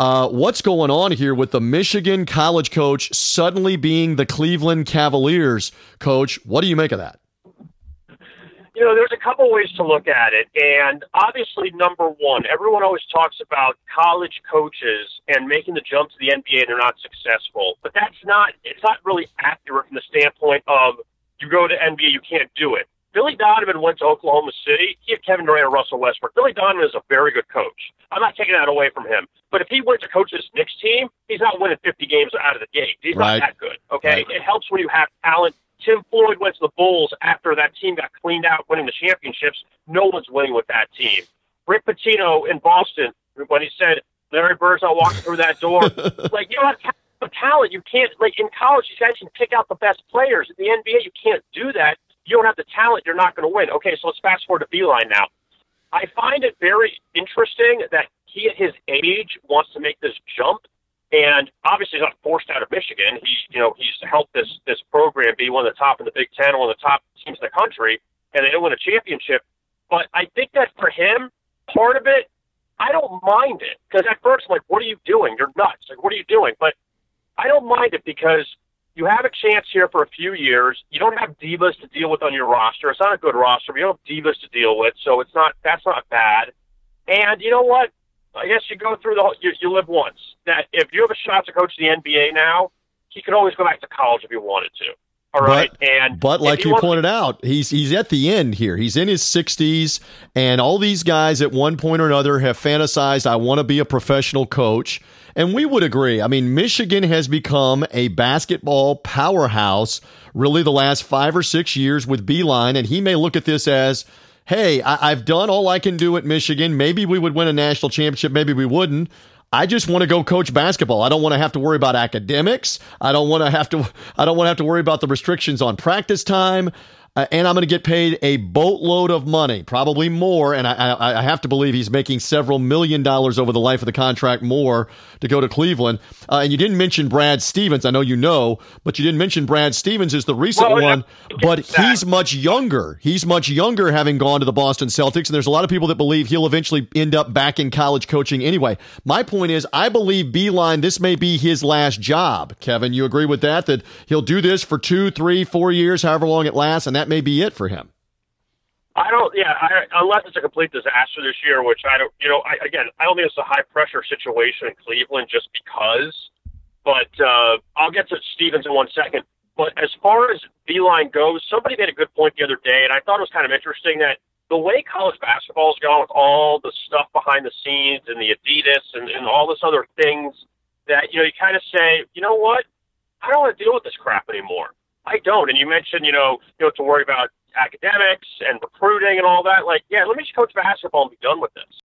Uh, what's going on here with the Michigan college coach suddenly being the Cleveland Cavaliers coach? What do you make of that? You know, there's a couple ways to look at it. And obviously, number one, everyone always talks about college coaches and making the jump to the NBA and they're not successful. But that's not, it's not really accurate from the standpoint of you go to NBA, you can't do it. Billy Donovan went to Oklahoma City. He had Kevin Durant and Russell Westbrook. Billy Donovan is a very good coach. I'm not taking that away from him. But if he went to coach this Knicks team, he's not winning 50 games out of the gate. He's right. not that good. Okay, right. it helps when you have talent. Tim Floyd went to the Bulls after that team got cleaned out, winning the championships. No one's winning with that team. Rick Pitino in Boston, when he said Larry Bird's not walking through that door, like you don't have talent. You can't like in college. You guys can pick out the best players. In the NBA, you can't do that you don't have the talent, you're not going to win. Okay, so let's fast forward to Beilein now. I find it very interesting that he, at his age, wants to make this jump, and obviously he's not forced out of Michigan. He, you know, he's helped this this program be one of the top in the Big Ten, one of the top teams in the country, and they didn't win a championship. But I think that for him, part of it, I don't mind it because at first I'm like, "What are you doing? You're nuts! Like, what are you doing?" But I don't mind it because you have a chance here for a few years. You don't have divas to deal with on your roster. It's not a good roster, but you don't have divas to deal with, so it's not that's not bad. And you know what? I guess you go through the whole, you, you live once. That if you have a shot to coach the NBA now, he could always go back to college if he wanted to. All right, but, and but like you pointed out, he's he's at the end here. He's in his sixties, and all these guys at one point or another have fantasized, "I want to be a professional coach." And we would agree. I mean, Michigan has become a basketball powerhouse really the last five or six years with Beilein, and he may look at this as, "Hey, I, I've done all I can do at Michigan. Maybe we would win a national championship. Maybe we wouldn't." I just want to go coach basketball. I don't want to have to worry about academics. I don't want to have to I don't want to have to worry about the restrictions on practice time uh, and I'm going to get paid a boatload of money, probably more. And I, I, I, have to believe he's making several million dollars over the life of the contract more to go to Cleveland. Uh, and you didn't mention Brad Stevens. I know you know, but you didn't mention Brad Stevens is the recent well, one. But he's much younger. He's much younger, having gone to the Boston Celtics. And there's a lot of people that believe he'll eventually end up back in college coaching anyway. My point is, I believe Beilein. this may be his last job. Kevin, you agree with that? That he'll do this for two, three, four years, however long it lasts, and that may be it for him. I don't. Yeah, I, unless it's a complete disaster this year, which I don't. You know, I, again, I don't think it's a high pressure situation in Cleveland just because. But uh, I'll get to Stevens in one second. But as far as Beilein goes, somebody made a good point the other day, and I thought it was kind of interesting that the way college basketball is going with all the stuff behind the scenes and the Adidas and, and all this other things that you know you kind of say, you know what, I don't want to deal with this crap anymore. I don't. And you mentioned, you know, you know, to worry about academics and recruiting and all that. Like, yeah, let me just coach basketball and be done with this.